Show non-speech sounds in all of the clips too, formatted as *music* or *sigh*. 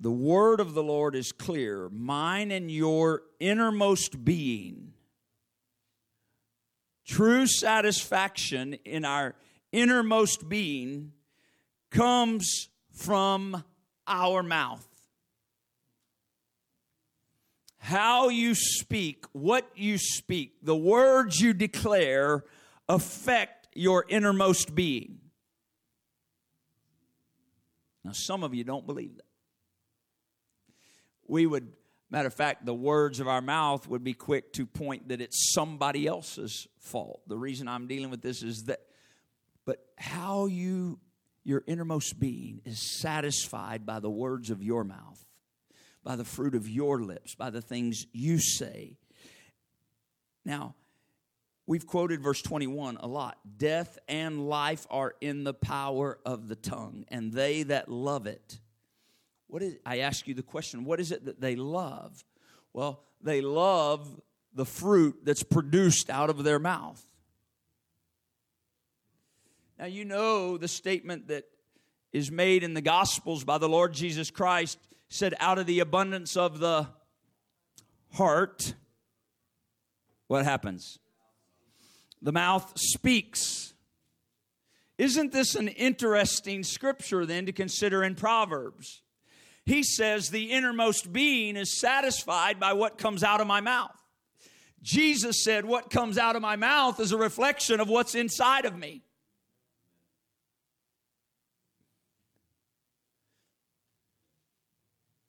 the word of the Lord is clear. Mine and your innermost being. True satisfaction in our innermost being comes from our mouth. How you speak, what you speak, the words you declare affect your innermost being. Now, some of you don't believe that. We would, matter of fact, the words of our mouth would be quick to point that it's somebody else's fault. The reason I'm dealing with this is that, but how you, your innermost being, is satisfied by the words of your mouth, by the fruit of your lips, by the things you say. Now, We've quoted verse 21 a lot. Death and life are in the power of the tongue, and they that love it. What is I ask you the question, what is it that they love? Well, they love the fruit that's produced out of their mouth. Now you know the statement that is made in the gospels by the Lord Jesus Christ said out of the abundance of the heart what happens? the mouth speaks. Isn't this an interesting scripture then to consider in Proverbs? He says, The innermost being is satisfied by what comes out of my mouth. Jesus said, What comes out of my mouth is a reflection of what's inside of me.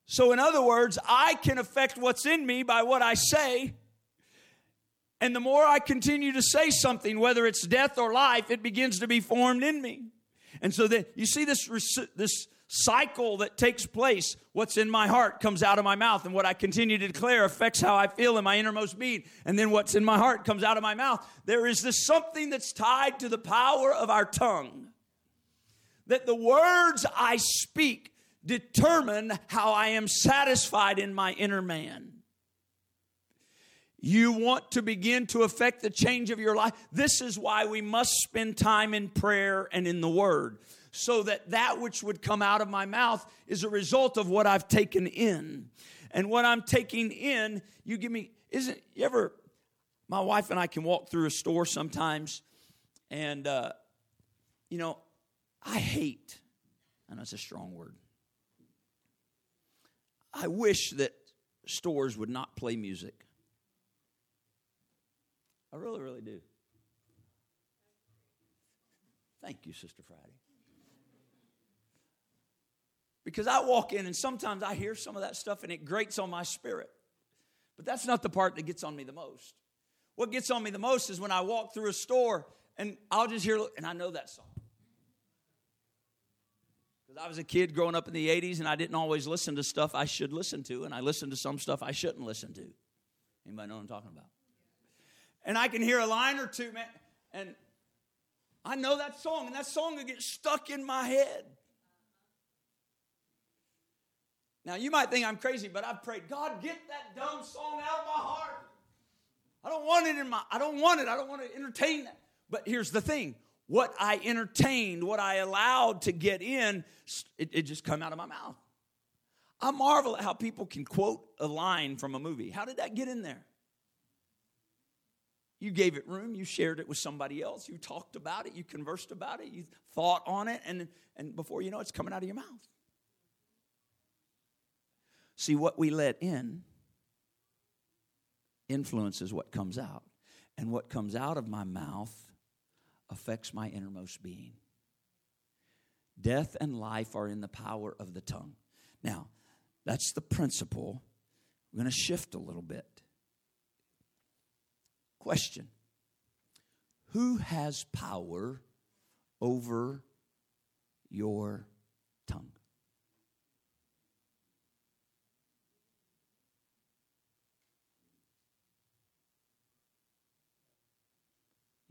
So, in other words, I can affect what's in me by what I say, and the more I continue to say something, whether it's death or life, it begins to be formed in me. And so that you see this, this cycle that takes place. What's in my heart comes out of my mouth, and what I continue to declare affects how I feel in my innermost being. And then what's in my heart comes out of my mouth. There is this something that's tied to the power of our tongue. That the words I speak determine how I am satisfied in my inner man you want to begin to affect the change of your life, this is why we must spend time in prayer and in the Word. So that that which would come out of my mouth is a result of what I've taken in. And what I'm taking in, you give me, isn't, you ever, my wife and I can walk through a store sometimes, and, uh, you know, I hate, and that's a strong word. I wish that stores would not play music. I really, really do. Thank you, Sister Friday. Because I walk in and sometimes I hear some of that stuff and it grates on my spirit. But that's not the part that gets on me the most. What gets on me the most is when I walk through a store and I'll just hear, and I know that song. Because I was a kid growing up in the 80s and I didn't always listen to stuff I should listen to, and I listened to some stuff I shouldn't listen to. Anybody know what I'm talking about? and I can hear a line or two, man, and I know that song, and that song will get stuck in my head. Now, you might think I'm crazy, but I've prayed, God, get that dumb song out of my heart. I don't want it in my, I don't want it. I don't want to entertain that. But here's the thing what I entertained, what I allowed to get in, it, it just come out of my mouth. I marvel at how people can quote a line from a movie. How did that get in there? You gave it room, you shared it with somebody else, you talked about it, you conversed about it, you thought on it, and, and before you know it, it's coming out of your mouth. See, what we let in influences what comes out. And what comes out of my mouth affects my innermost being. Death and life are in the power of the tongue. Now, that's the principle. We're going to shift a little bit. Question Who has power over your tongue?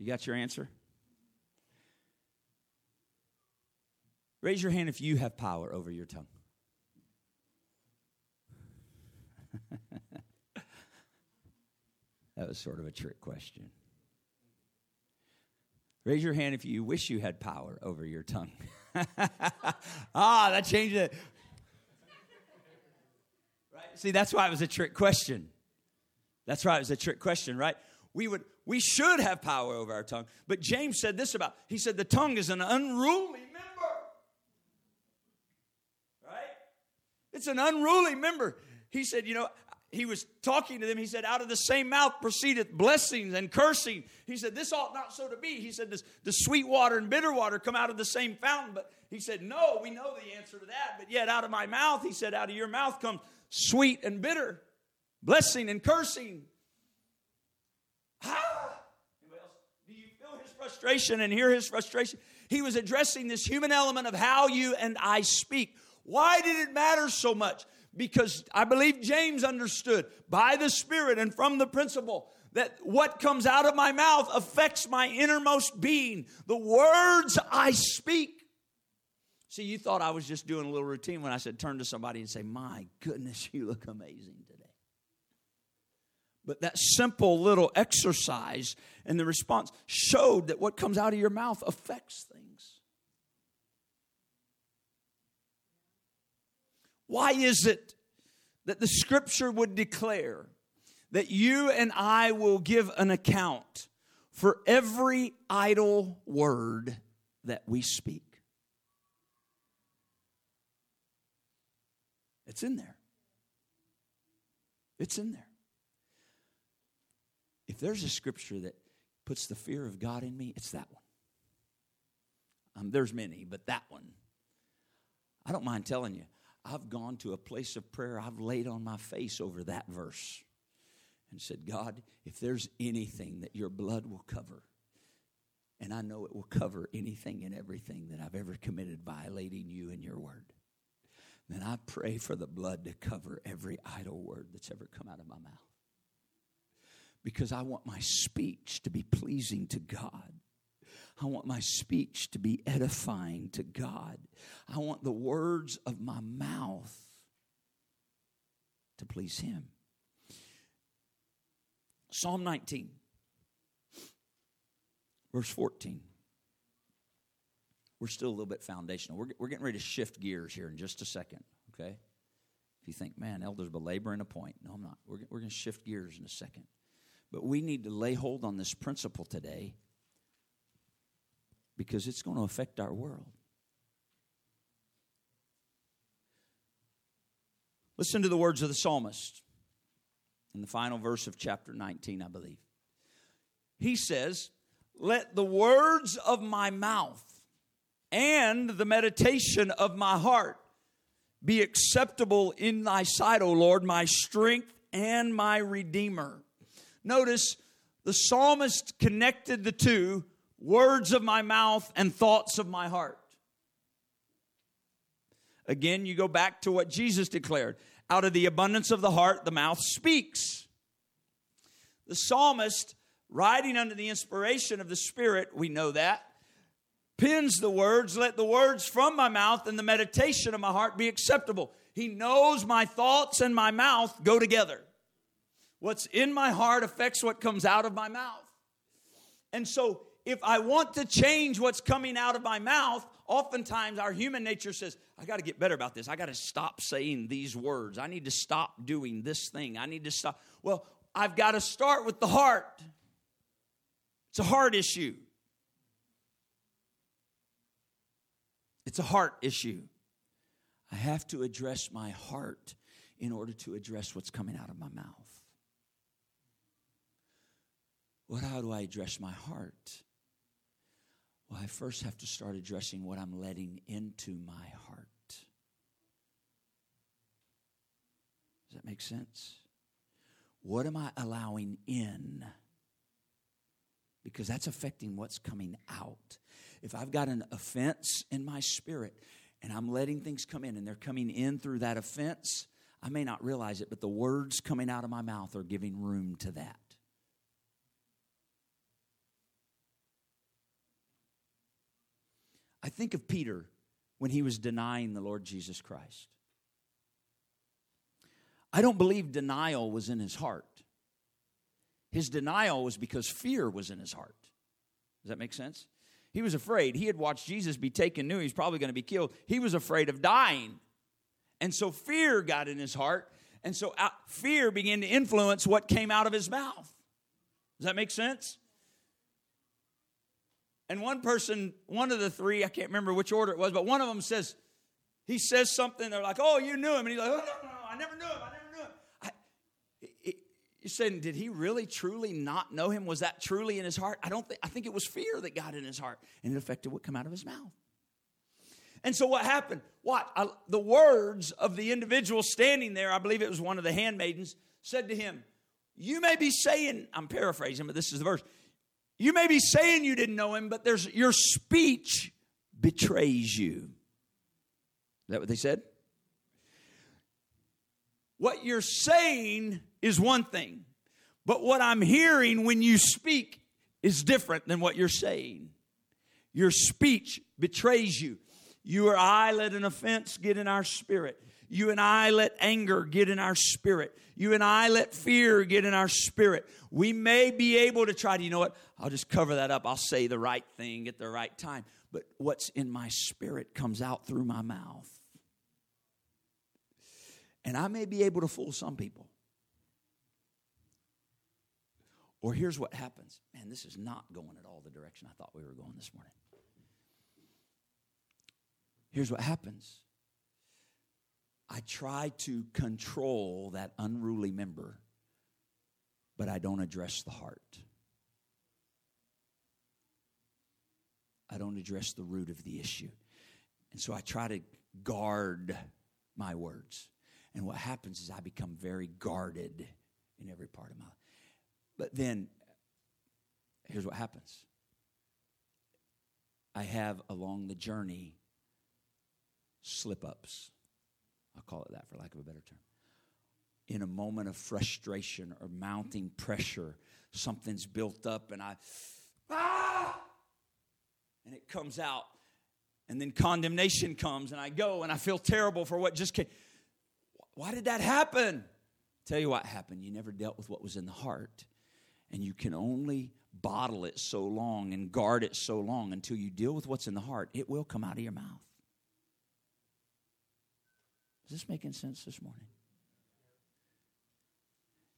You got your answer? Raise your hand if you have power over your tongue. *laughs* That was sort of a trick question. Raise your hand if you wish you had power over your tongue. *laughs* ah, that changed it. Right? See, that's why it was a trick question. That's why it was a trick question, right? We would we should have power over our tongue. But James said this about he said the tongue is an unruly member. Right? It's an unruly member. He said, you know, he was talking to them. He said, Out of the same mouth proceedeth blessings and cursing. He said, This ought not so to be. He said, this, The sweet water and bitter water come out of the same fountain. But he said, No, we know the answer to that. But yet, out of my mouth, he said, Out of your mouth comes sweet and bitter, blessing and cursing. Ah! Do you feel his frustration and hear his frustration? He was addressing this human element of how you and I speak. Why did it matter so much? because I believe James understood by the Spirit and from the principle that what comes out of my mouth affects my innermost being. The words I speak. See, you thought I was just doing a little routine when I said turn to somebody and say, My goodness, you look amazing today. But that simple little exercise and the response showed that what comes out of your mouth affects things. Why is it that the scripture would declare that you and I will give an account for every idle word that we speak? It's in there. It's in there. If there's a scripture that puts the fear of God in me, it's that one. Um, there's many, but that one. I don't mind telling you. I've gone to a place of prayer, I've laid on my face over that verse and said, God, if there's anything that your blood will cover, and I know it will cover anything and everything that I've ever committed violating you and your word, then I pray for the blood to cover every idle word that's ever come out of my mouth. Because I want my speech to be pleasing to God. I want my speech to be edifying to God. I want the words of my mouth to please Him. Psalm 19, verse 14. We're still a little bit foundational. We're, we're getting ready to shift gears here in just a second, okay? If you think, man, Elder's belaboring a point. No, I'm not. We're, we're going to shift gears in a second. But we need to lay hold on this principle today because it's going to affect our world. Listen to the words of the psalmist in the final verse of chapter 19, I believe. He says, Let the words of my mouth and the meditation of my heart be acceptable in thy sight, O Lord, my strength and my redeemer. Notice the psalmist connected the two words of my mouth and thoughts of my heart. Again, you go back to what Jesus declared out of the abundance of the heart, the mouth speaks. The psalmist, writing under the inspiration of the Spirit, we know that, pins the words, let the words from my mouth and the meditation of my heart be acceptable. He knows my thoughts and my mouth go together. What's in my heart affects what comes out of my mouth. And so if I want to change what's coming out of my mouth, oftentimes our human nature says, I got to get better about this. I got to stop saying these words. I need to stop doing this thing. I need to stop. Well, I've got to start with the heart. It's a heart issue. It's a heart issue. I have to address my heart in order to address what's coming out of my mouth. Well, how do I address my heart? Well, I first have to start addressing what I'm letting into my heart. Does that make sense? What am I allowing in? Because that's affecting what's coming out. If I've got an offense in my spirit and I'm letting things come in and they're coming in through that offense, I may not realize it, but the words coming out of my mouth are giving room to that. I think of Peter when he was denying the Lord Jesus Christ. I don't believe denial was in his heart. His denial was because fear was in his heart. Does that make sense? He was afraid. He had watched Jesus be taken, knew he was probably going to be killed. He was afraid of dying. And so fear got in his heart. And so out, fear began to influence what came out of his mouth. Does that make sense? And one person, one of the three, I can't remember which order it was, but one of them says, he says something, they're like, oh, you knew him. And he's like, oh, no, no, no, I never knew him. I never knew him. I, it, you're saying, did he really, truly not know him? Was that truly in his heart? I don't think, I think it was fear that got in his heart and it affected what came out of his mouth. And so what happened? What? I, the words of the individual standing there, I believe it was one of the handmaidens, said to him, You may be saying, I'm paraphrasing, but this is the verse. You may be saying you didn't know him, but there's your speech betrays you. Is that what they said? What you're saying is one thing, but what I'm hearing when you speak is different than what you're saying. Your speech betrays you. You or I let an offense get in our spirit. You and I let anger get in our spirit. You and I let fear get in our spirit. We may be able to try to, you know what, I'll just cover that up. I'll say the right thing at the right time. But what's in my spirit comes out through my mouth. And I may be able to fool some people. Or here's what happens man, this is not going at all the direction I thought we were going this morning. Here's what happens I try to control that unruly member, but I don't address the heart. I don't address the root of the issue. And so I try to guard my words. And what happens is I become very guarded in every part of my life. But then, here's what happens I have along the journey slip ups. I'll call it that for lack of a better term. In a moment of frustration or mounting pressure, something's built up and I, ah! And it comes out. And then condemnation comes and I go and I feel terrible for what just came. Why did that happen? Tell you what happened. You never dealt with what was in the heart. And you can only bottle it so long and guard it so long until you deal with what's in the heart. It will come out of your mouth. Is this making sense this morning?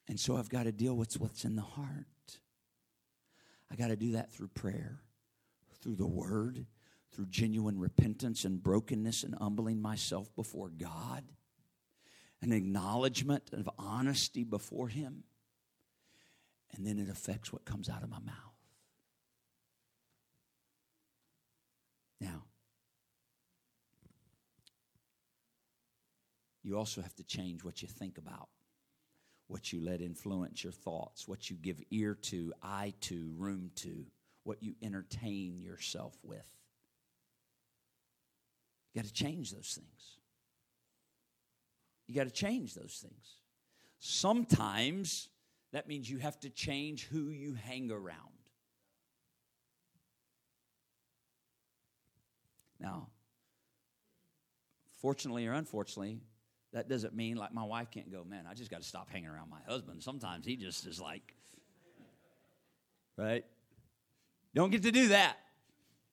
And so I've got to deal with what's in the heart. I got to do that through prayer, through the word, through genuine repentance and brokenness and humbling myself before God, an acknowledgement of honesty before Him. And then it affects what comes out of my mouth. Now, you also have to change what you think about, what you let influence your thoughts, what you give ear to, eye to, room to, what you entertain yourself with. You got to change those things. You got to change those things. Sometimes that means you have to change who you hang around. Now, fortunately or unfortunately, that doesn't mean like my wife can't go, man, I just got to stop hanging around my husband. Sometimes he just is like, right? Don't get to do that.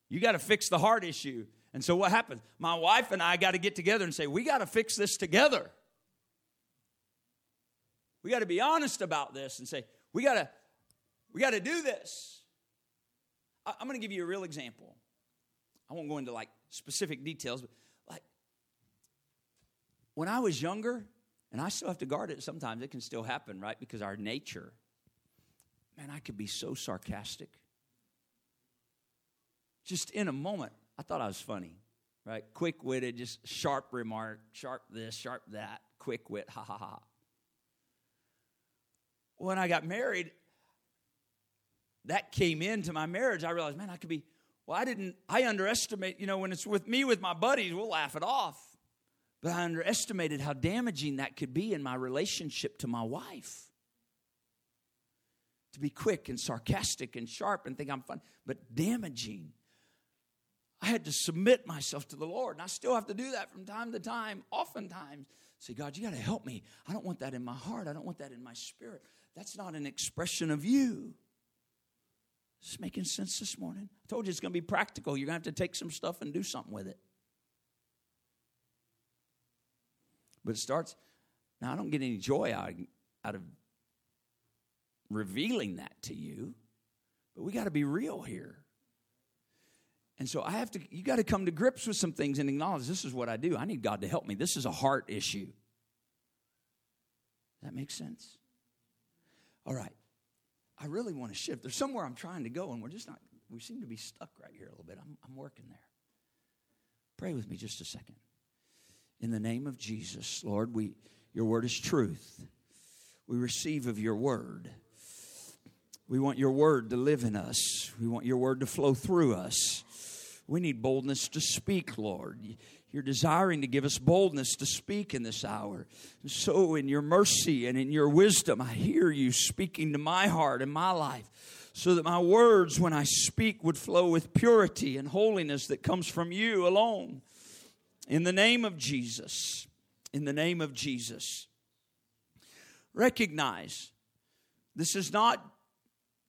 You got to fix the heart issue. And so what happens? My wife and I got to get together and say, we got to fix this together. We got to be honest about this and say, we got to we got to do this. I'm going to give you a real example. I won't go into like specific details, but when I was younger, and I still have to guard it sometimes, it can still happen, right? Because our nature, man, I could be so sarcastic. Just in a moment, I thought I was funny, right? Quick witted, just sharp remark, sharp this, sharp that, quick wit, ha ha ha. When I got married, that came into my marriage. I realized, man, I could be, well, I didn't, I underestimate, you know, when it's with me, with my buddies, we'll laugh it off. But I underestimated how damaging that could be in my relationship to my wife. To be quick and sarcastic and sharp and think I'm fun, but damaging. I had to submit myself to the Lord, and I still have to do that from time to time, oftentimes. Say, God, you got to help me. I don't want that in my heart. I don't want that in my spirit. That's not an expression of you. Is this making sense this morning? I told you it's going to be practical. You're going to have to take some stuff and do something with it. But it starts, Now, I don't get any joy out, out of revealing that to you, but we got to be real here. And so I have to, you got to come to grips with some things and acknowledge this is what I do. I need God to help me. This is a heart issue. Does that makes sense? All right. I really want to shift. There's somewhere I'm trying to go, and we're just not, we seem to be stuck right here a little bit. I'm, I'm working there. Pray with me just a second. In the name of Jesus, Lord, we, your word is truth. We receive of your word. We want your word to live in us. We want your word to flow through us. We need boldness to speak, Lord. You're desiring to give us boldness to speak in this hour. And so, in your mercy and in your wisdom, I hear you speaking to my heart and my life so that my words, when I speak, would flow with purity and holiness that comes from you alone. In the name of Jesus, in the name of Jesus. Recognize this is not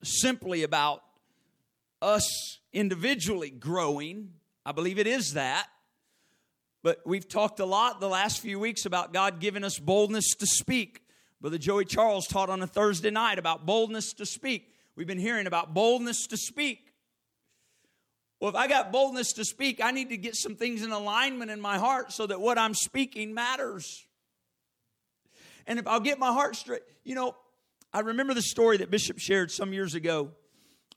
simply about us individually growing. I believe it is that. But we've talked a lot the last few weeks about God giving us boldness to speak. Brother Joey Charles taught on a Thursday night about boldness to speak. We've been hearing about boldness to speak. Well, if I got boldness to speak, I need to get some things in alignment in my heart so that what I'm speaking matters. And if I'll get my heart straight, you know, I remember the story that Bishop shared some years ago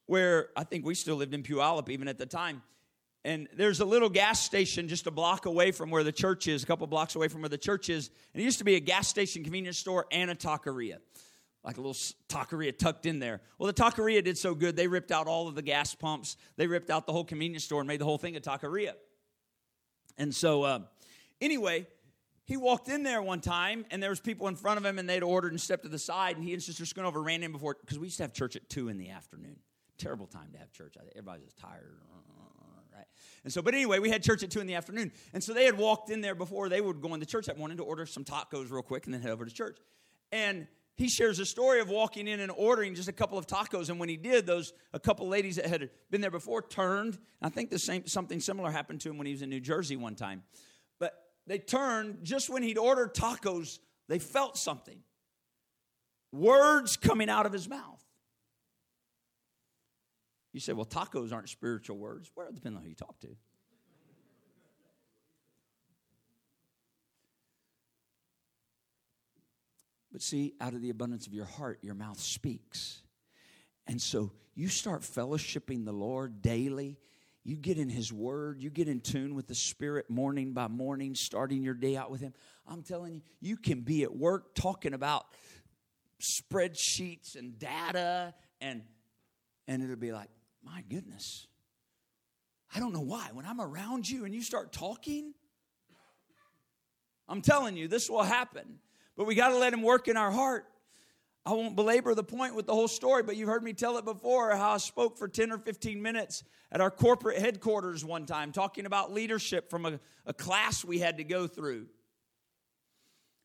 where I think we still lived in Puyallup even at the time and there's a little gas station just a block away from where the church is, a couple blocks away from where the church is. And it used to be a gas station, convenience store, and a taqueria, like a little taqueria tucked in there. Well, the taqueria did so good, they ripped out all of the gas pumps, they ripped out the whole convenience store and made the whole thing a taqueria. And so, uh, anyway, he walked in there one time, and there was people in front of him, and they'd ordered and stepped to the side, and he and Sister Schoonover ran in before because we used to have church at two in the afternoon. Terrible time to have church. Everybody's just tired right? And so, but anyway, we had church at 2 in the afternoon. And so they had walked in there before they would go into church that morning to order some tacos real quick and then head over to church. And he shares a story of walking in and ordering just a couple of tacos. And when he did, those a couple ladies that had been there before turned. I think the same something similar happened to him when he was in New Jersey one time. But they turned just when he'd ordered tacos, they felt something. Words coming out of his mouth. You say, well, tacos aren't spiritual words. Well, it depends on who you talk to. But see, out of the abundance of your heart, your mouth speaks. And so you start fellowshipping the Lord daily. You get in His Word. You get in tune with the Spirit morning by morning, starting your day out with Him. I'm telling you, you can be at work talking about spreadsheets and data, and, and it'll be like, my goodness. I don't know why. When I'm around you and you start talking, I'm telling you, this will happen. But we got to let Him work in our heart. I won't belabor the point with the whole story, but you've heard me tell it before how I spoke for 10 or 15 minutes at our corporate headquarters one time, talking about leadership from a, a class we had to go through.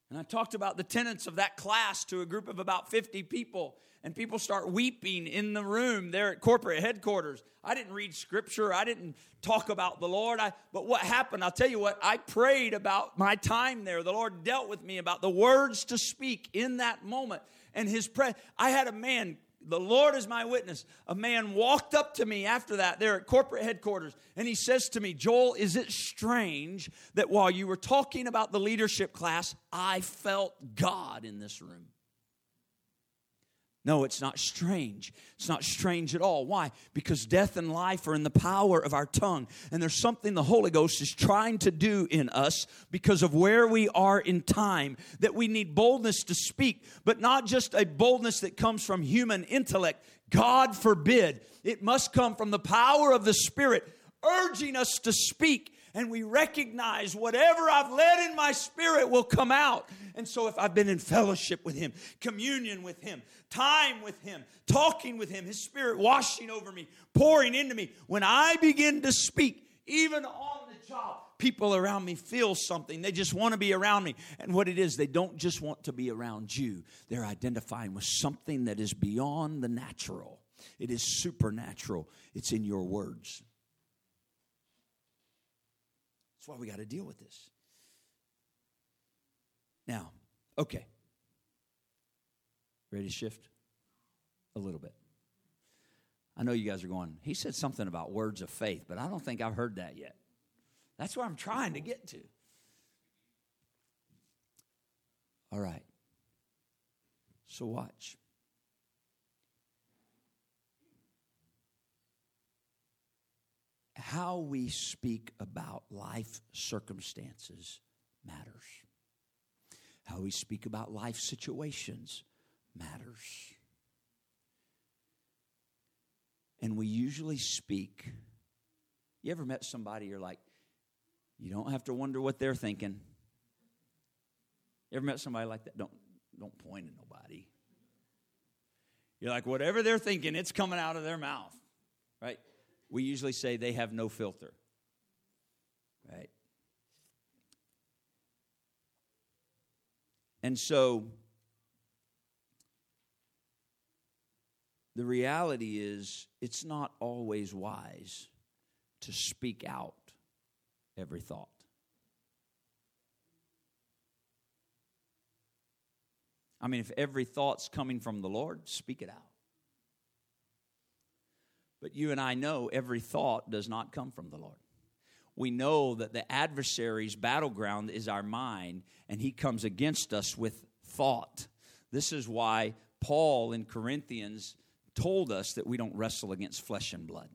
And I talked about the tenets of that class to a group of about 50 people and people start weeping in the room there at corporate headquarters. I didn't read scripture, I didn't talk about the Lord. I, but what happened, I'll tell you what, I prayed about my time there. The Lord dealt with me about the words to speak in that moment. And his prayer, I had a man, the Lord is my witness. A man walked up to me after that there at corporate headquarters, and he says to me, Joel, is it strange that while you were talking about the leadership class, I felt God in this room? No, it's not strange. It's not strange at all. Why? Because death and life are in the power of our tongue. And there's something the Holy Ghost is trying to do in us because of where we are in time that we need boldness to speak, but not just a boldness that comes from human intellect. God forbid. It must come from the power of the Spirit urging us to speak and we recognize whatever I've led in my spirit will come out. And so, if I've been in fellowship with Him, communion with Him, time with Him, talking with Him, His Spirit washing over me, pouring into me, when I begin to speak, even on the job, people around me feel something. They just want to be around me. And what it is, they don't just want to be around you, they're identifying with something that is beyond the natural, it is supernatural. It's in your words why we got to deal with this. Now, Okay. Ready to shift? A little bit. I know you guys are going, he said something about words of faith, but I don't think I've heard that yet. That's where I'm trying to get to. All right. So watch. How we speak about life circumstances matters. How we speak about life situations matters. And we usually speak. You ever met somebody you're like, you don't have to wonder what they're thinking. You ever met somebody like that? Don't don't point at nobody. You're like, whatever they're thinking, it's coming out of their mouth. Right? We usually say they have no filter. Right? And so the reality is, it's not always wise to speak out every thought. I mean, if every thought's coming from the Lord, speak it out. But you and I know every thought does not come from the Lord. We know that the adversary's battleground is our mind, and he comes against us with thought. This is why Paul in Corinthians told us that we don't wrestle against flesh and blood.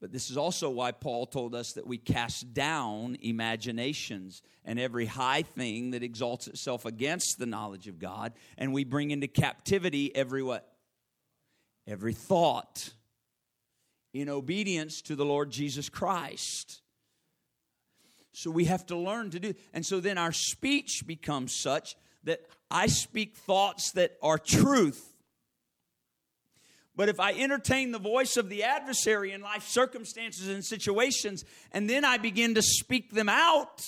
But this is also why Paul told us that we cast down imaginations and every high thing that exalts itself against the knowledge of God, and we bring into captivity every what? Every thought in obedience to the Lord Jesus Christ. So we have to learn to do. And so then our speech becomes such that I speak thoughts that are truth but if I entertain the voice of the adversary in life circumstances and situations, and then I begin to speak them out,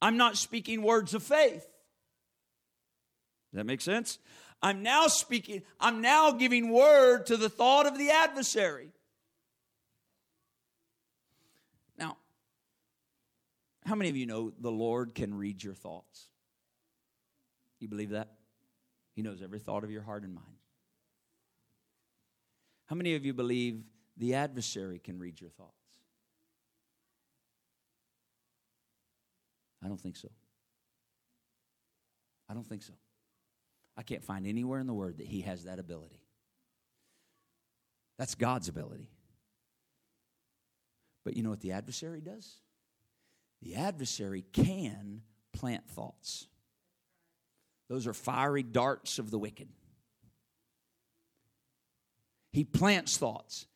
I'm not speaking words of faith. Does that make sense? I'm now speaking, I'm now giving word to the thought of the adversary. Now, how many of you know the Lord can read your thoughts? You believe that? He knows every thought of your heart and mind. How many of you believe the adversary can read your thoughts? I don't think so. I don't think so. I can't find anywhere in the Word that he has that ability. That's God's ability. But you know what the adversary does? The adversary can plant thoughts. Those are fiery darts of the wicked. He plants thoughts.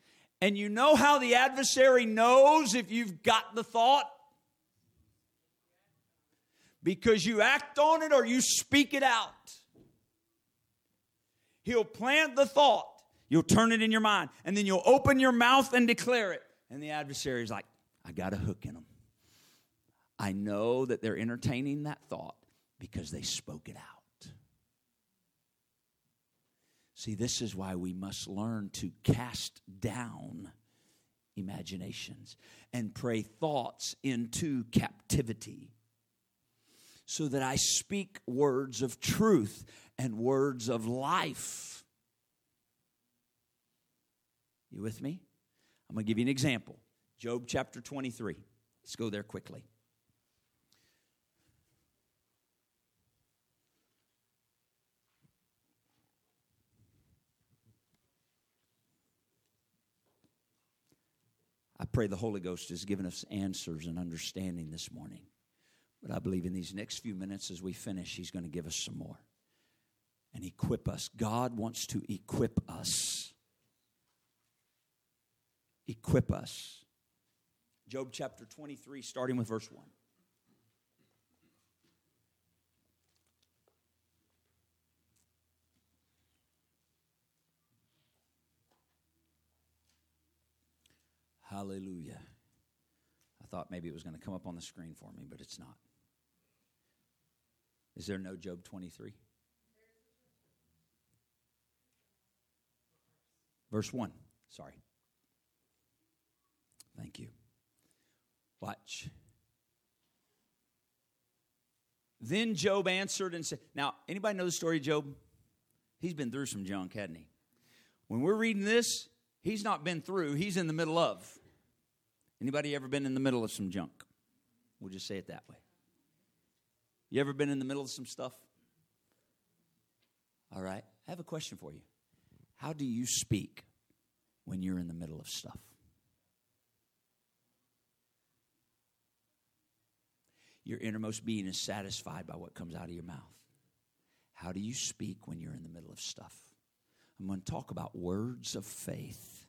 And you know how the adversary knows if you've got the thought? Because you act on it or you speak it out. He'll plant the thought, you'll turn it in your mind, and then you'll open your mouth and declare it. And the adversary's like, I got a hook in them. I know that they're entertaining that thought because they spoke it out. See, this is why we must learn to cast down imaginations and pray thoughts into captivity so that I speak words of truth and words of life. You with me? I'm going to give you an example. Job chapter 23. Let's go there quickly. I pray the Holy Ghost has given us answers and understanding this morning. But I believe in these next few minutes as we finish, He's going to give us some more and equip us. God wants to equip us. Equip us. Job chapter 23, starting with verse 1. Hallelujah. I thought maybe it was going to come up on the screen for me, but it's not. Is there no Job 23? Verse 1. Sorry. Thank you. Watch. Then Job answered and said, Now, anybody know the story of Job? He's been through some junk, hadn't he? When we're reading this, he's not been through, he's in the middle of. Anybody ever been in the middle of some junk? We'll just say it that way. You ever been in the middle of some stuff? All right. I have a question for you. How do you speak when you're in the middle of stuff? Your innermost being is satisfied by what comes out of your mouth. How do you speak when you're in the middle of stuff? I'm going to talk about words of faith.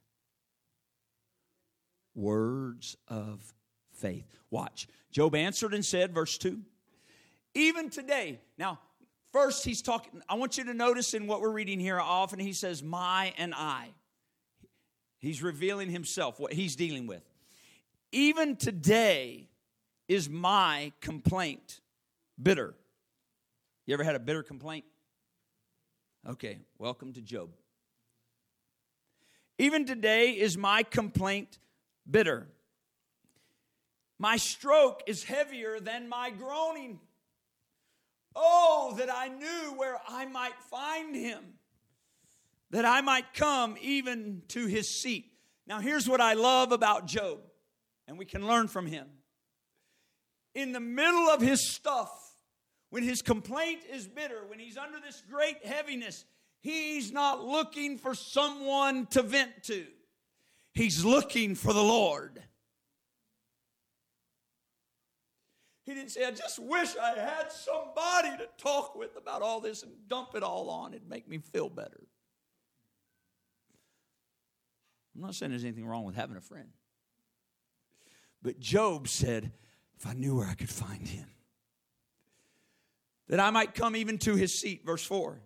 Words of faith. Watch. Job answered and said, verse 2 Even today, now, first he's talking, I want you to notice in what we're reading here, often he says, My and I. He's revealing himself, what he's dealing with. Even today is my complaint bitter. You ever had a bitter complaint? Okay, welcome to Job. Even today is my complaint bitter. My stroke is heavier than my groaning. Oh, that I knew where I might find him, that I might come even to his seat. Now, here's what I love about Job, and we can learn from him. In the middle of his stuff, when his complaint is bitter, when he's under this great heaviness, he's not looking for someone to vent to. He's looking for the Lord. He didn't say, I just wish I had somebody to talk with about all this and dump it all on. It'd make me feel better. I'm not saying there's anything wrong with having a friend. But Job said, if I knew where I could find him, that I might come even to his seat. Verse 4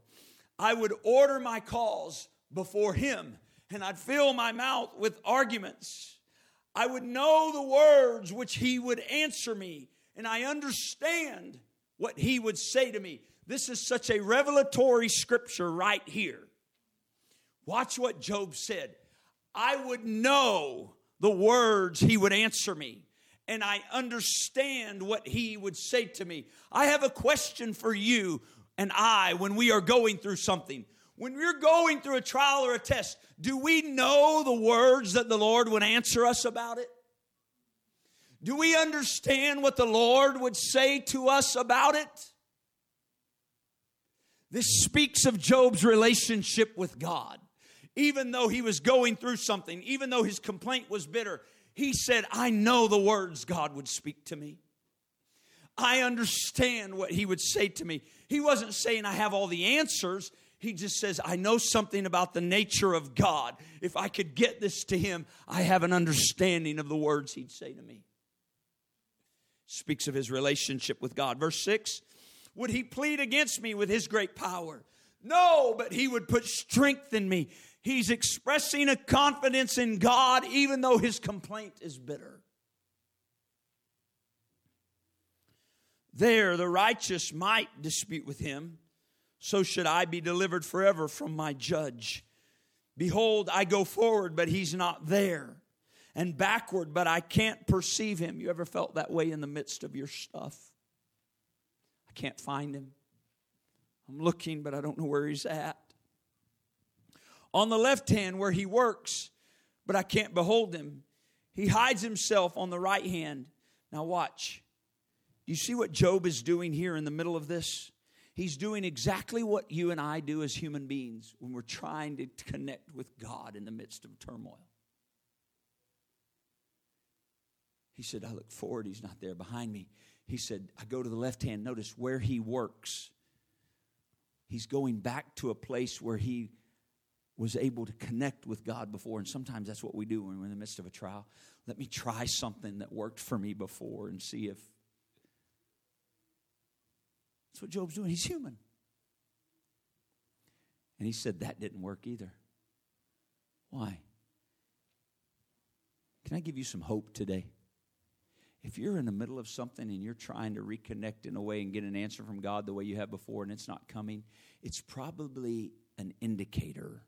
I would order my cause before him, and I'd fill my mouth with arguments. I would know the words which he would answer me and I understand what he would say to me. This is such a revelatory scripture right here. Watch what Job said. I would know the words he would answer me, and I understand what he would say to me. I have a question for you and I when we are going through something. When we're going through a trial or a test, do we know the words that the Lord would answer us about it? Do we understand what the Lord would say to us about it? This speaks of Job's relationship with God. Even though he was going through something, even though his complaint was bitter, he said, I know the words God would speak to me. I understand what he would say to me. He wasn't saying I have all the answers. He just says, I know something about the nature of God. If I could get this to him, I have an understanding of the words he'd say to me speaks of his relationship with God. Verse 6 Would he plead against me with his great power? No, but he would put strength in me. He's expressing a confidence in God even though his complaint is bitter. There, the righteous might dispute with him. So should I be delivered forever from my judge. Behold, I go forward, but he's not there and backward, but I can't perceive him. You ever felt that way in the midst of your stuff? I can't find him. I'm looking, but I don't know where he's at. On the left hand, where he works, but I can't behold him. He hides himself on the right hand. Now, watch. Do you see what Job is doing here in the middle of this? He's doing exactly what you and I do as human beings when we're trying to connect with God in the midst of turmoil. He said, I look forward, he's not there behind me. He said, I go to the left hand. Notice where he works. He's going back to a place where he was able to connect with God before. And sometimes that's what we do when we're in the midst of a trial. Let me try something that worked for me before and see if. That's what Job's doing. He's human. And he said that didn't work either. Why? Can I give you some hope today? If you're in the middle of something and you're trying to reconnect in a way and get an answer from God the way you have before and it's not coming, it's probably an indicator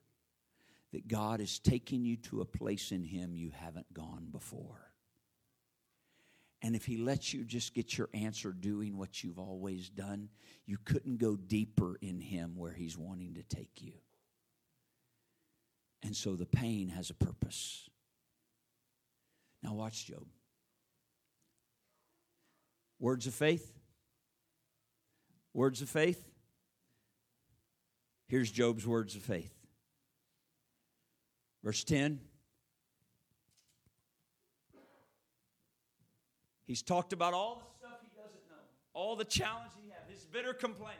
that God is taking you to a place in Him you haven't gone before. And if he lets you just get your answer doing what you've always done, you couldn't go deeper in him where he's wanting to take you. And so the pain has a purpose. Now, watch Job. Words of faith. Words of faith. Here's Job's words of faith. Verse 10. He's talked about all the stuff he doesn't know, all the challenge he had, his bitter complaint.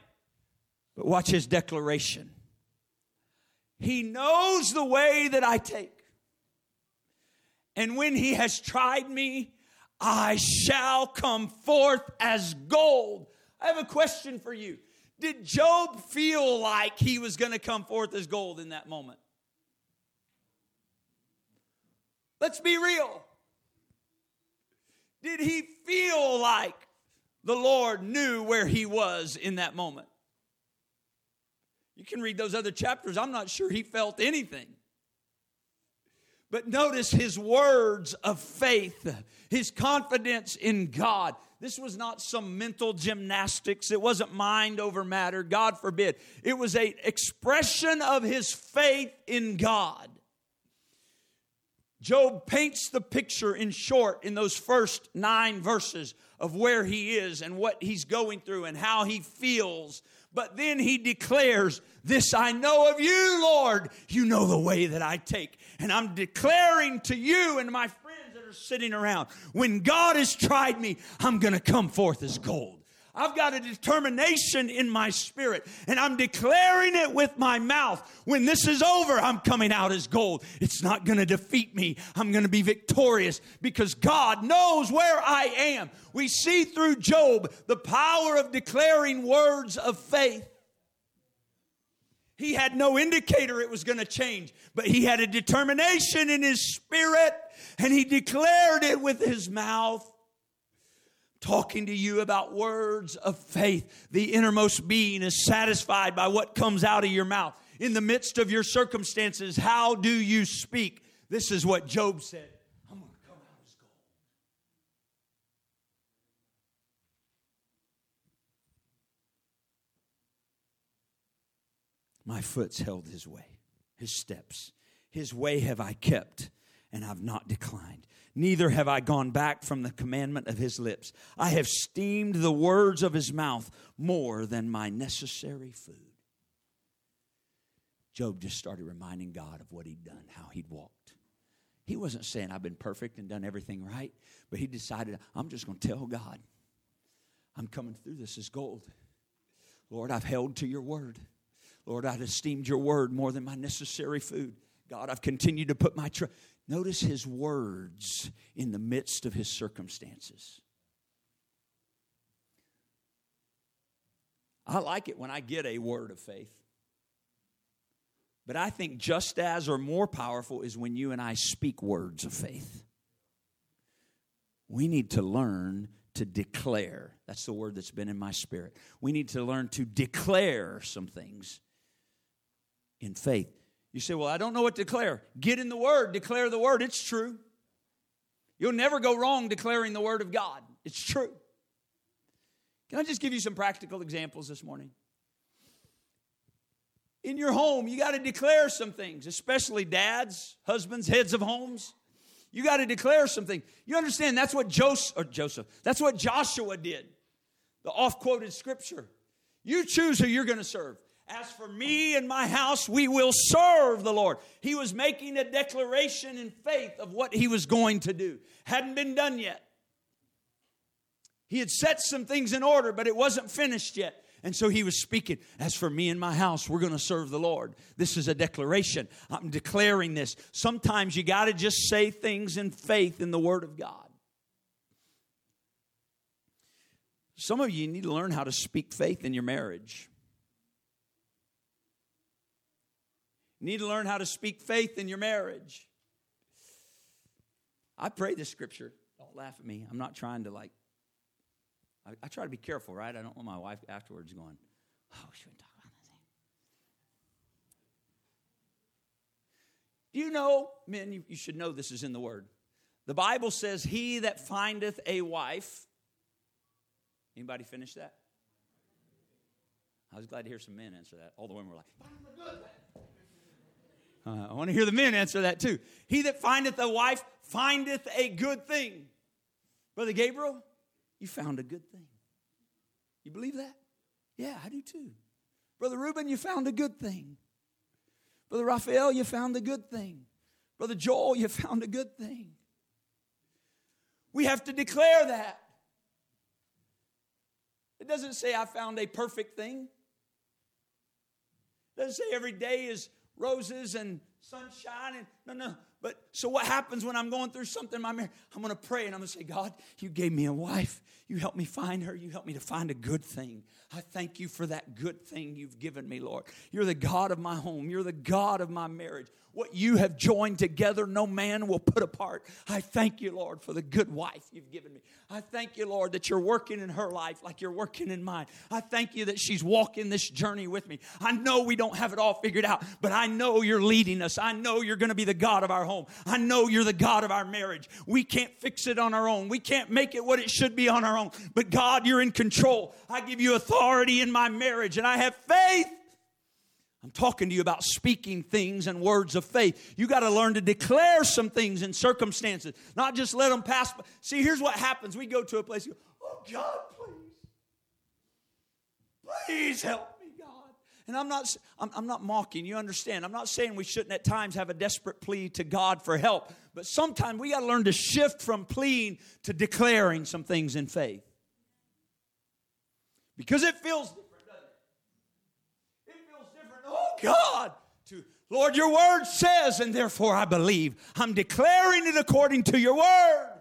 But watch his declaration. He knows the way that I take. And when he has tried me, I shall come forth as gold. I have a question for you. Did Job feel like he was going to come forth as gold in that moment? Let's be real. Did he feel like the Lord knew where he was in that moment? You can read those other chapters. I'm not sure he felt anything. But notice his words of faith, his confidence in God. This was not some mental gymnastics. It wasn't mind over matter. God forbid. It was a expression of his faith in God. Job paints the picture in short in those first nine verses of where he is and what he's going through and how he feels. But then he declares, This I know of you, Lord. You know the way that I take. And I'm declaring to you and my that are sitting around, when God has tried me, I'm going to come forth as gold. I've got a determination in my spirit, and I'm declaring it with my mouth. When this is over, I'm coming out as gold. It's not going to defeat me. I'm going to be victorious because God knows where I am. We see through Job the power of declaring words of faith. He had no indicator it was going to change, but he had a determination in his spirit and he declared it with his mouth talking to you about words of faith. The innermost being is satisfied by what comes out of your mouth. In the midst of your circumstances, how do you speak? This is what Job said I'm going to come out as gold. My foot's held his way, his steps. His way have I kept, and I've not declined neither have I gone back from the commandment of his lips. I have esteemed the words of his mouth more than my necessary food. Job just started reminding God of what he'd done, how he'd walked. He wasn't saying, I've been perfect and done everything right, but he decided, I'm just going to tell God, I'm coming through this as gold. Lord, I've held to your word. Lord, I've esteemed your word more than my necessary food. God, I've continued to put my trust. Notice his words in the midst of his circumstances. I like it when I get a word of faith. But I think just as or more powerful is when you and I speak words of faith. We need to learn to declare. That's the word that's been in my spirit. We need to learn to declare some things in faith. You say, Well, I don't know what to declare. Get in the Word, declare the Word. It's true. You'll never go wrong declaring the Word of God. It's true. Can I just give you some practical examples this morning? In your home, you got to declare some things, especially dads, husbands, heads of homes. You got to declare something. You understand that's what Joseph, or Joseph, that's what Joshua did. The off quoted scripture. You choose who you're going to serve. As for me and my house, we will serve the Lord. He was making a declaration in faith of what he was going to do. Hadn't been done yet. He had set some things in order, but it wasn't finished yet. And so he was speaking, As for me and my house, we're going to serve the Lord. This is a declaration. I'm declaring this. Sometimes you got to just say things in faith in the Word of God. Some of you need to learn how to speak faith in your marriage. You need to learn how to speak faith in your marriage. I pray this scripture. Don't laugh at me. I'm not trying to like, I, I try to be careful, right? I don't want my wife afterwards going, oh, we shouldn't talk about that thing. Do you know, men, you, you should know this is in the Word. The Bible says, He that findeth a wife. Anybody finish that? I was glad to hear some men answer that. All the women were like, uh, I want to hear the men answer that too. He that findeth a wife findeth a good thing. Brother Gabriel, you found a good thing. You believe that? Yeah, I do too. Brother Reuben, you found a good thing. Brother Raphael, you found a good thing. Brother Joel, you found a good thing. We have to declare that. It doesn't say I found a perfect thing. It doesn't say every day is roses and sunshine and no no but so what happens when i'm going through something in my marriage i'm going to pray and i'm going to say god you gave me a wife you helped me find her you helped me to find a good thing i thank you for that good thing you've given me lord you're the god of my home you're the god of my marriage what you have joined together, no man will put apart. I thank you, Lord, for the good wife you've given me. I thank you, Lord, that you're working in her life like you're working in mine. I thank you that she's walking this journey with me. I know we don't have it all figured out, but I know you're leading us. I know you're going to be the God of our home. I know you're the God of our marriage. We can't fix it on our own. We can't make it what it should be on our own. But God, you're in control. I give you authority in my marriage, and I have faith I'm talking to you about speaking things and words of faith. You got to learn to declare some things in circumstances, not just let them pass. See, here's what happens. We go to a place, go, oh God, please. Please help. And I'm not, I'm, I'm not mocking, you understand. I'm not saying we shouldn't at times have a desperate plea to God for help, but sometimes we got to learn to shift from pleading to declaring some things in faith. Because it feels different, it? it? feels different. Oh, God to, Lord, your word says, and therefore I believe. I'm declaring it according to your word.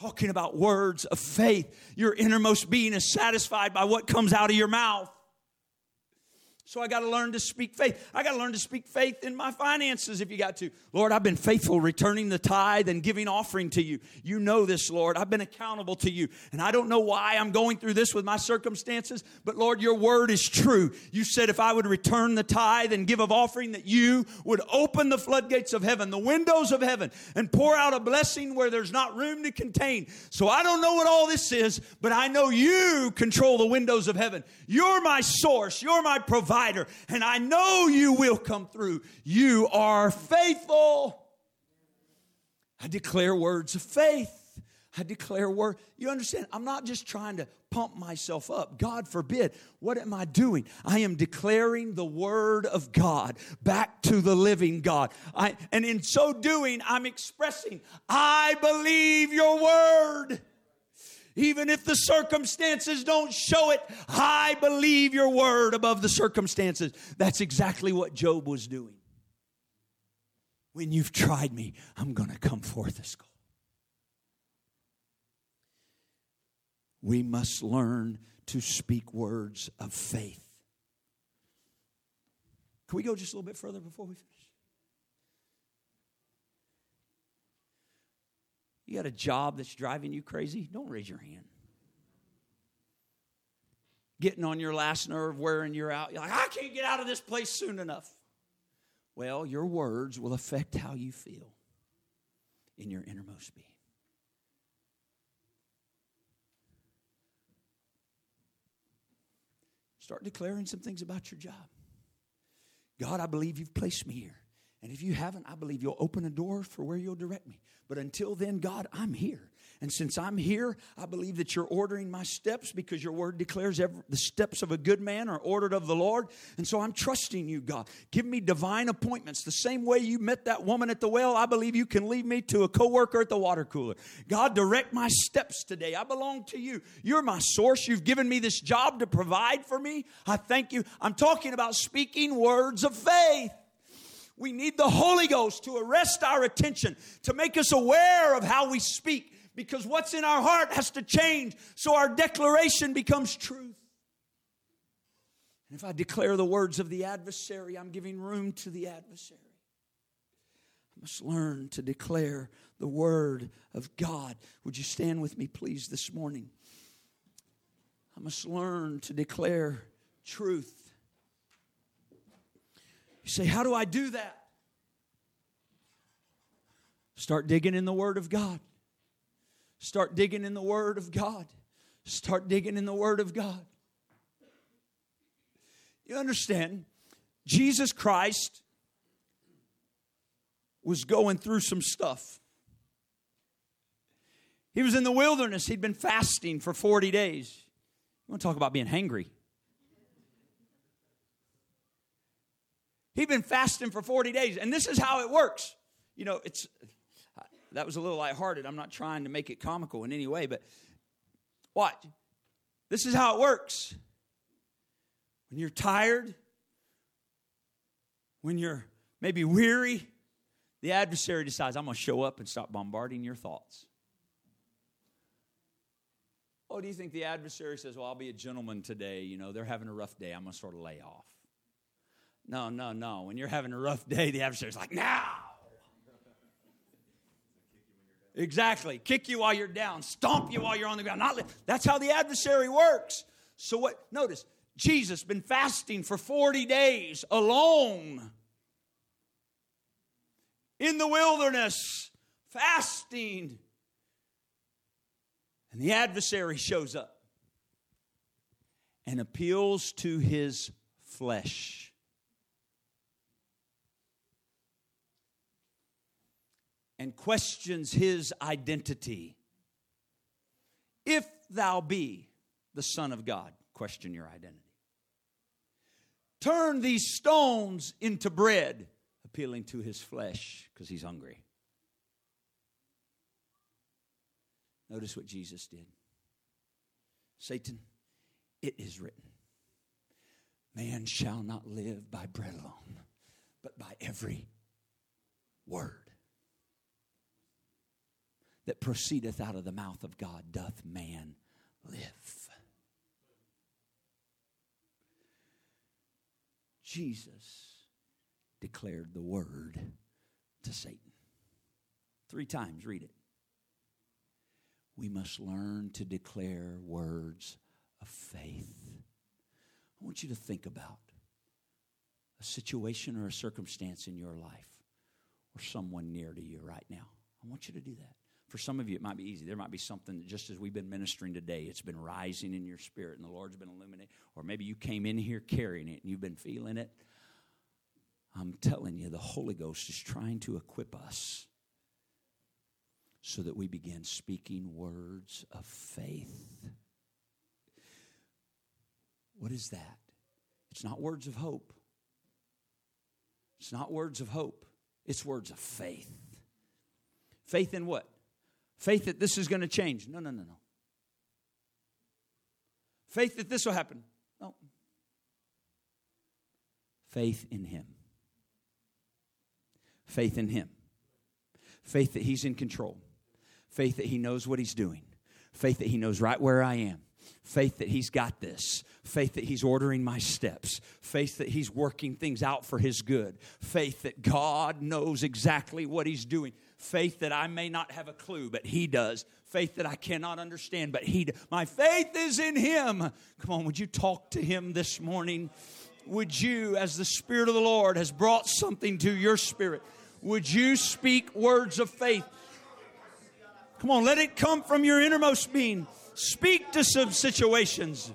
Talking about words of faith. Your innermost being is satisfied by what comes out of your mouth. So I got to learn to speak faith. I got to learn to speak faith in my finances if you got to. Lord, I've been faithful returning the tithe and giving offering to you. You know this, Lord. I've been accountable to you. And I don't know why I'm going through this with my circumstances, but Lord, your word is true. You said if I would return the tithe and give of offering that you would open the floodgates of heaven, the windows of heaven, and pour out a blessing where there's not room to contain. So I don't know what all this is, but I know you control the windows of heaven. You're my source. You're my provider provider, and I know you will come through. You are faithful. I declare words of faith. I declare word. You understand? I'm not just trying to pump myself up. God forbid. What am I doing? I am declaring the word of God back to the living God. I, and in so doing, I'm expressing, I believe your word. Even if the circumstances don't show it, I believe your word above the circumstances. That's exactly what Job was doing. When you've tried me, I'm going to come forth as gold. We must learn to speak words of faith. Can we go just a little bit further before we finish? You got a job that's driving you crazy? Don't raise your hand. Getting on your last nerve, wearing you out. You're like, I can't get out of this place soon enough. Well, your words will affect how you feel in your innermost being. Start declaring some things about your job. God, I believe you've placed me here. And if you haven't, I believe you'll open a door for where you'll direct me. But until then, God, I'm here. And since I'm here, I believe that you're ordering my steps because your word declares every, the steps of a good man are ordered of the Lord. And so I'm trusting you, God. Give me divine appointments. The same way you met that woman at the well, I believe you can lead me to a coworker at the water cooler. God, direct my steps today. I belong to you. You're my source. You've given me this job to provide for me. I thank you. I'm talking about speaking words of faith. We need the Holy Ghost to arrest our attention, to make us aware of how we speak, because what's in our heart has to change so our declaration becomes truth. And if I declare the words of the adversary, I'm giving room to the adversary. I must learn to declare the word of God. Would you stand with me, please, this morning? I must learn to declare truth. You say, How do I do that? Start digging in the Word of God. Start digging in the Word of God. Start digging in the Word of God. You understand? Jesus Christ was going through some stuff. He was in the wilderness. He'd been fasting for 40 days. You want to talk about being hangry? He'd been fasting for 40 days, and this is how it works. You know, it's that was a little lighthearted. I'm not trying to make it comical in any way, but watch. This is how it works. When you're tired, when you're maybe weary, the adversary decides, I'm going to show up and stop bombarding your thoughts. Oh, do you think the adversary says, Well, I'll be a gentleman today? You know, they're having a rough day. I'm going to sort of lay off. No, no, no. When you're having a rough day, the adversary's like, Now. Exactly. Kick you while you're down, stomp you while you're on the ground. Not li- That's how the adversary works. So what notice, Jesus been fasting for 40 days alone in the wilderness, fasting. And the adversary shows up and appeals to his flesh. And questions his identity. If thou be the Son of God, question your identity. Turn these stones into bread, appealing to his flesh because he's hungry. Notice what Jesus did. Satan, it is written, man shall not live by bread alone, but by every word that proceedeth out of the mouth of God doth man live. Jesus declared the word to Satan. Three times, read it we must learn to declare words of faith. I want you to think about a situation or a circumstance in your life or someone near to you right now. I want you to do that. For some of you, it might be easy. There might be something that just as we've been ministering today, it's been rising in your spirit and the Lord's been illuminating. Or maybe you came in here carrying it and you've been feeling it. I'm telling you, the Holy Ghost is trying to equip us so that we begin speaking words of faith. What is that? It's not words of hope. It's not words of hope. It's words of faith. Faith in what? Faith that this is going to change. No, no, no, no. Faith that this will happen. No. Faith in Him. Faith in Him. Faith that He's in control faith that He knows what He's doing, faith that He knows right where I am, faith that He's got this, faith that He's ordering my steps, faith that He's working things out for His good, faith that God knows exactly what He's doing, faith that I may not have a clue, but He does, faith that I cannot understand, but He. My faith is in Him. Come on, would you talk to Him this morning? Would you, as the Spirit of the Lord has brought something to your spirit, would you speak words of faith? Come on, let it come from your innermost being. Speak to some situations.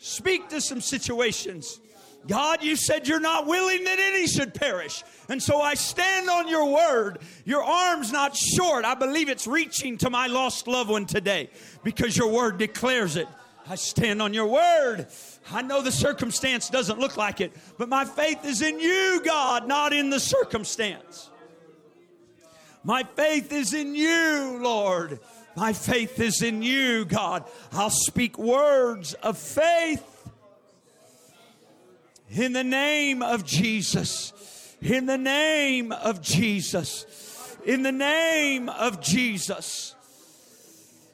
Speak to some situations. God, you said you're not willing that any should perish. And so I stand on your word. Your arm's not short. I believe it's reaching to my lost loved one today because your word declares it. I stand on your word. I know the circumstance doesn't look like it, but my faith is in you, God, not in the circumstance. My faith is in you, Lord. My faith is in you, God. I'll speak words of faith in the name of Jesus. In the name of Jesus. In the name of Jesus.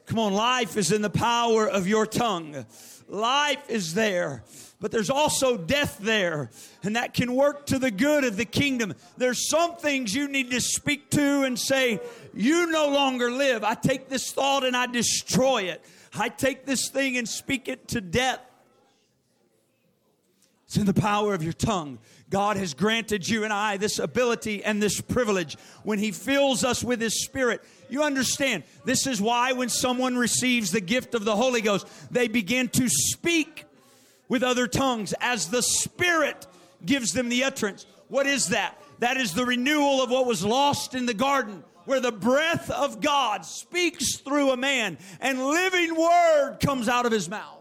Come on, life is in the power of your tongue. Life is there but there's also death there, and that can work to the good of the kingdom. There's some things you need to speak to and say, You no longer live. I take this thought and I destroy it. I take this thing and speak it to death. It's in the power of your tongue. God has granted you and I this ability and this privilege when He fills us with His Spirit. You understand, this is why when someone receives the gift of the Holy Ghost, they begin to speak with other tongues as the Spirit gives them the utterance. What is that? That is the renewal of what was lost in the garden where the breath of God speaks through a man and living word comes out of his mouth.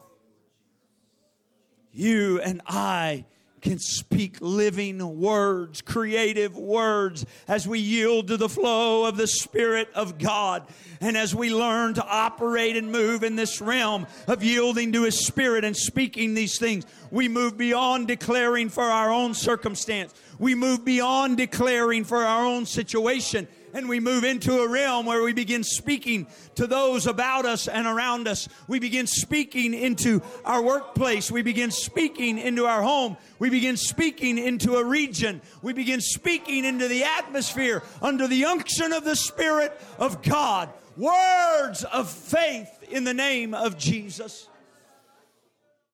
You and I can speak living words, creative words, as we yield to the flow of the Spirit of God. And as we learn to operate and move in this realm of yielding to His Spirit and speaking these things, we move beyond declaring for our own circumstance. We move beyond declaring for our own situation and we move into a realm where we begin speaking to those about us and around us. We begin speaking into our workplace. We begin speaking into our home. We begin speaking into a region. We begin speaking into the atmosphere under the unction of the Spirit of God. Words of faith in the name of Jesus.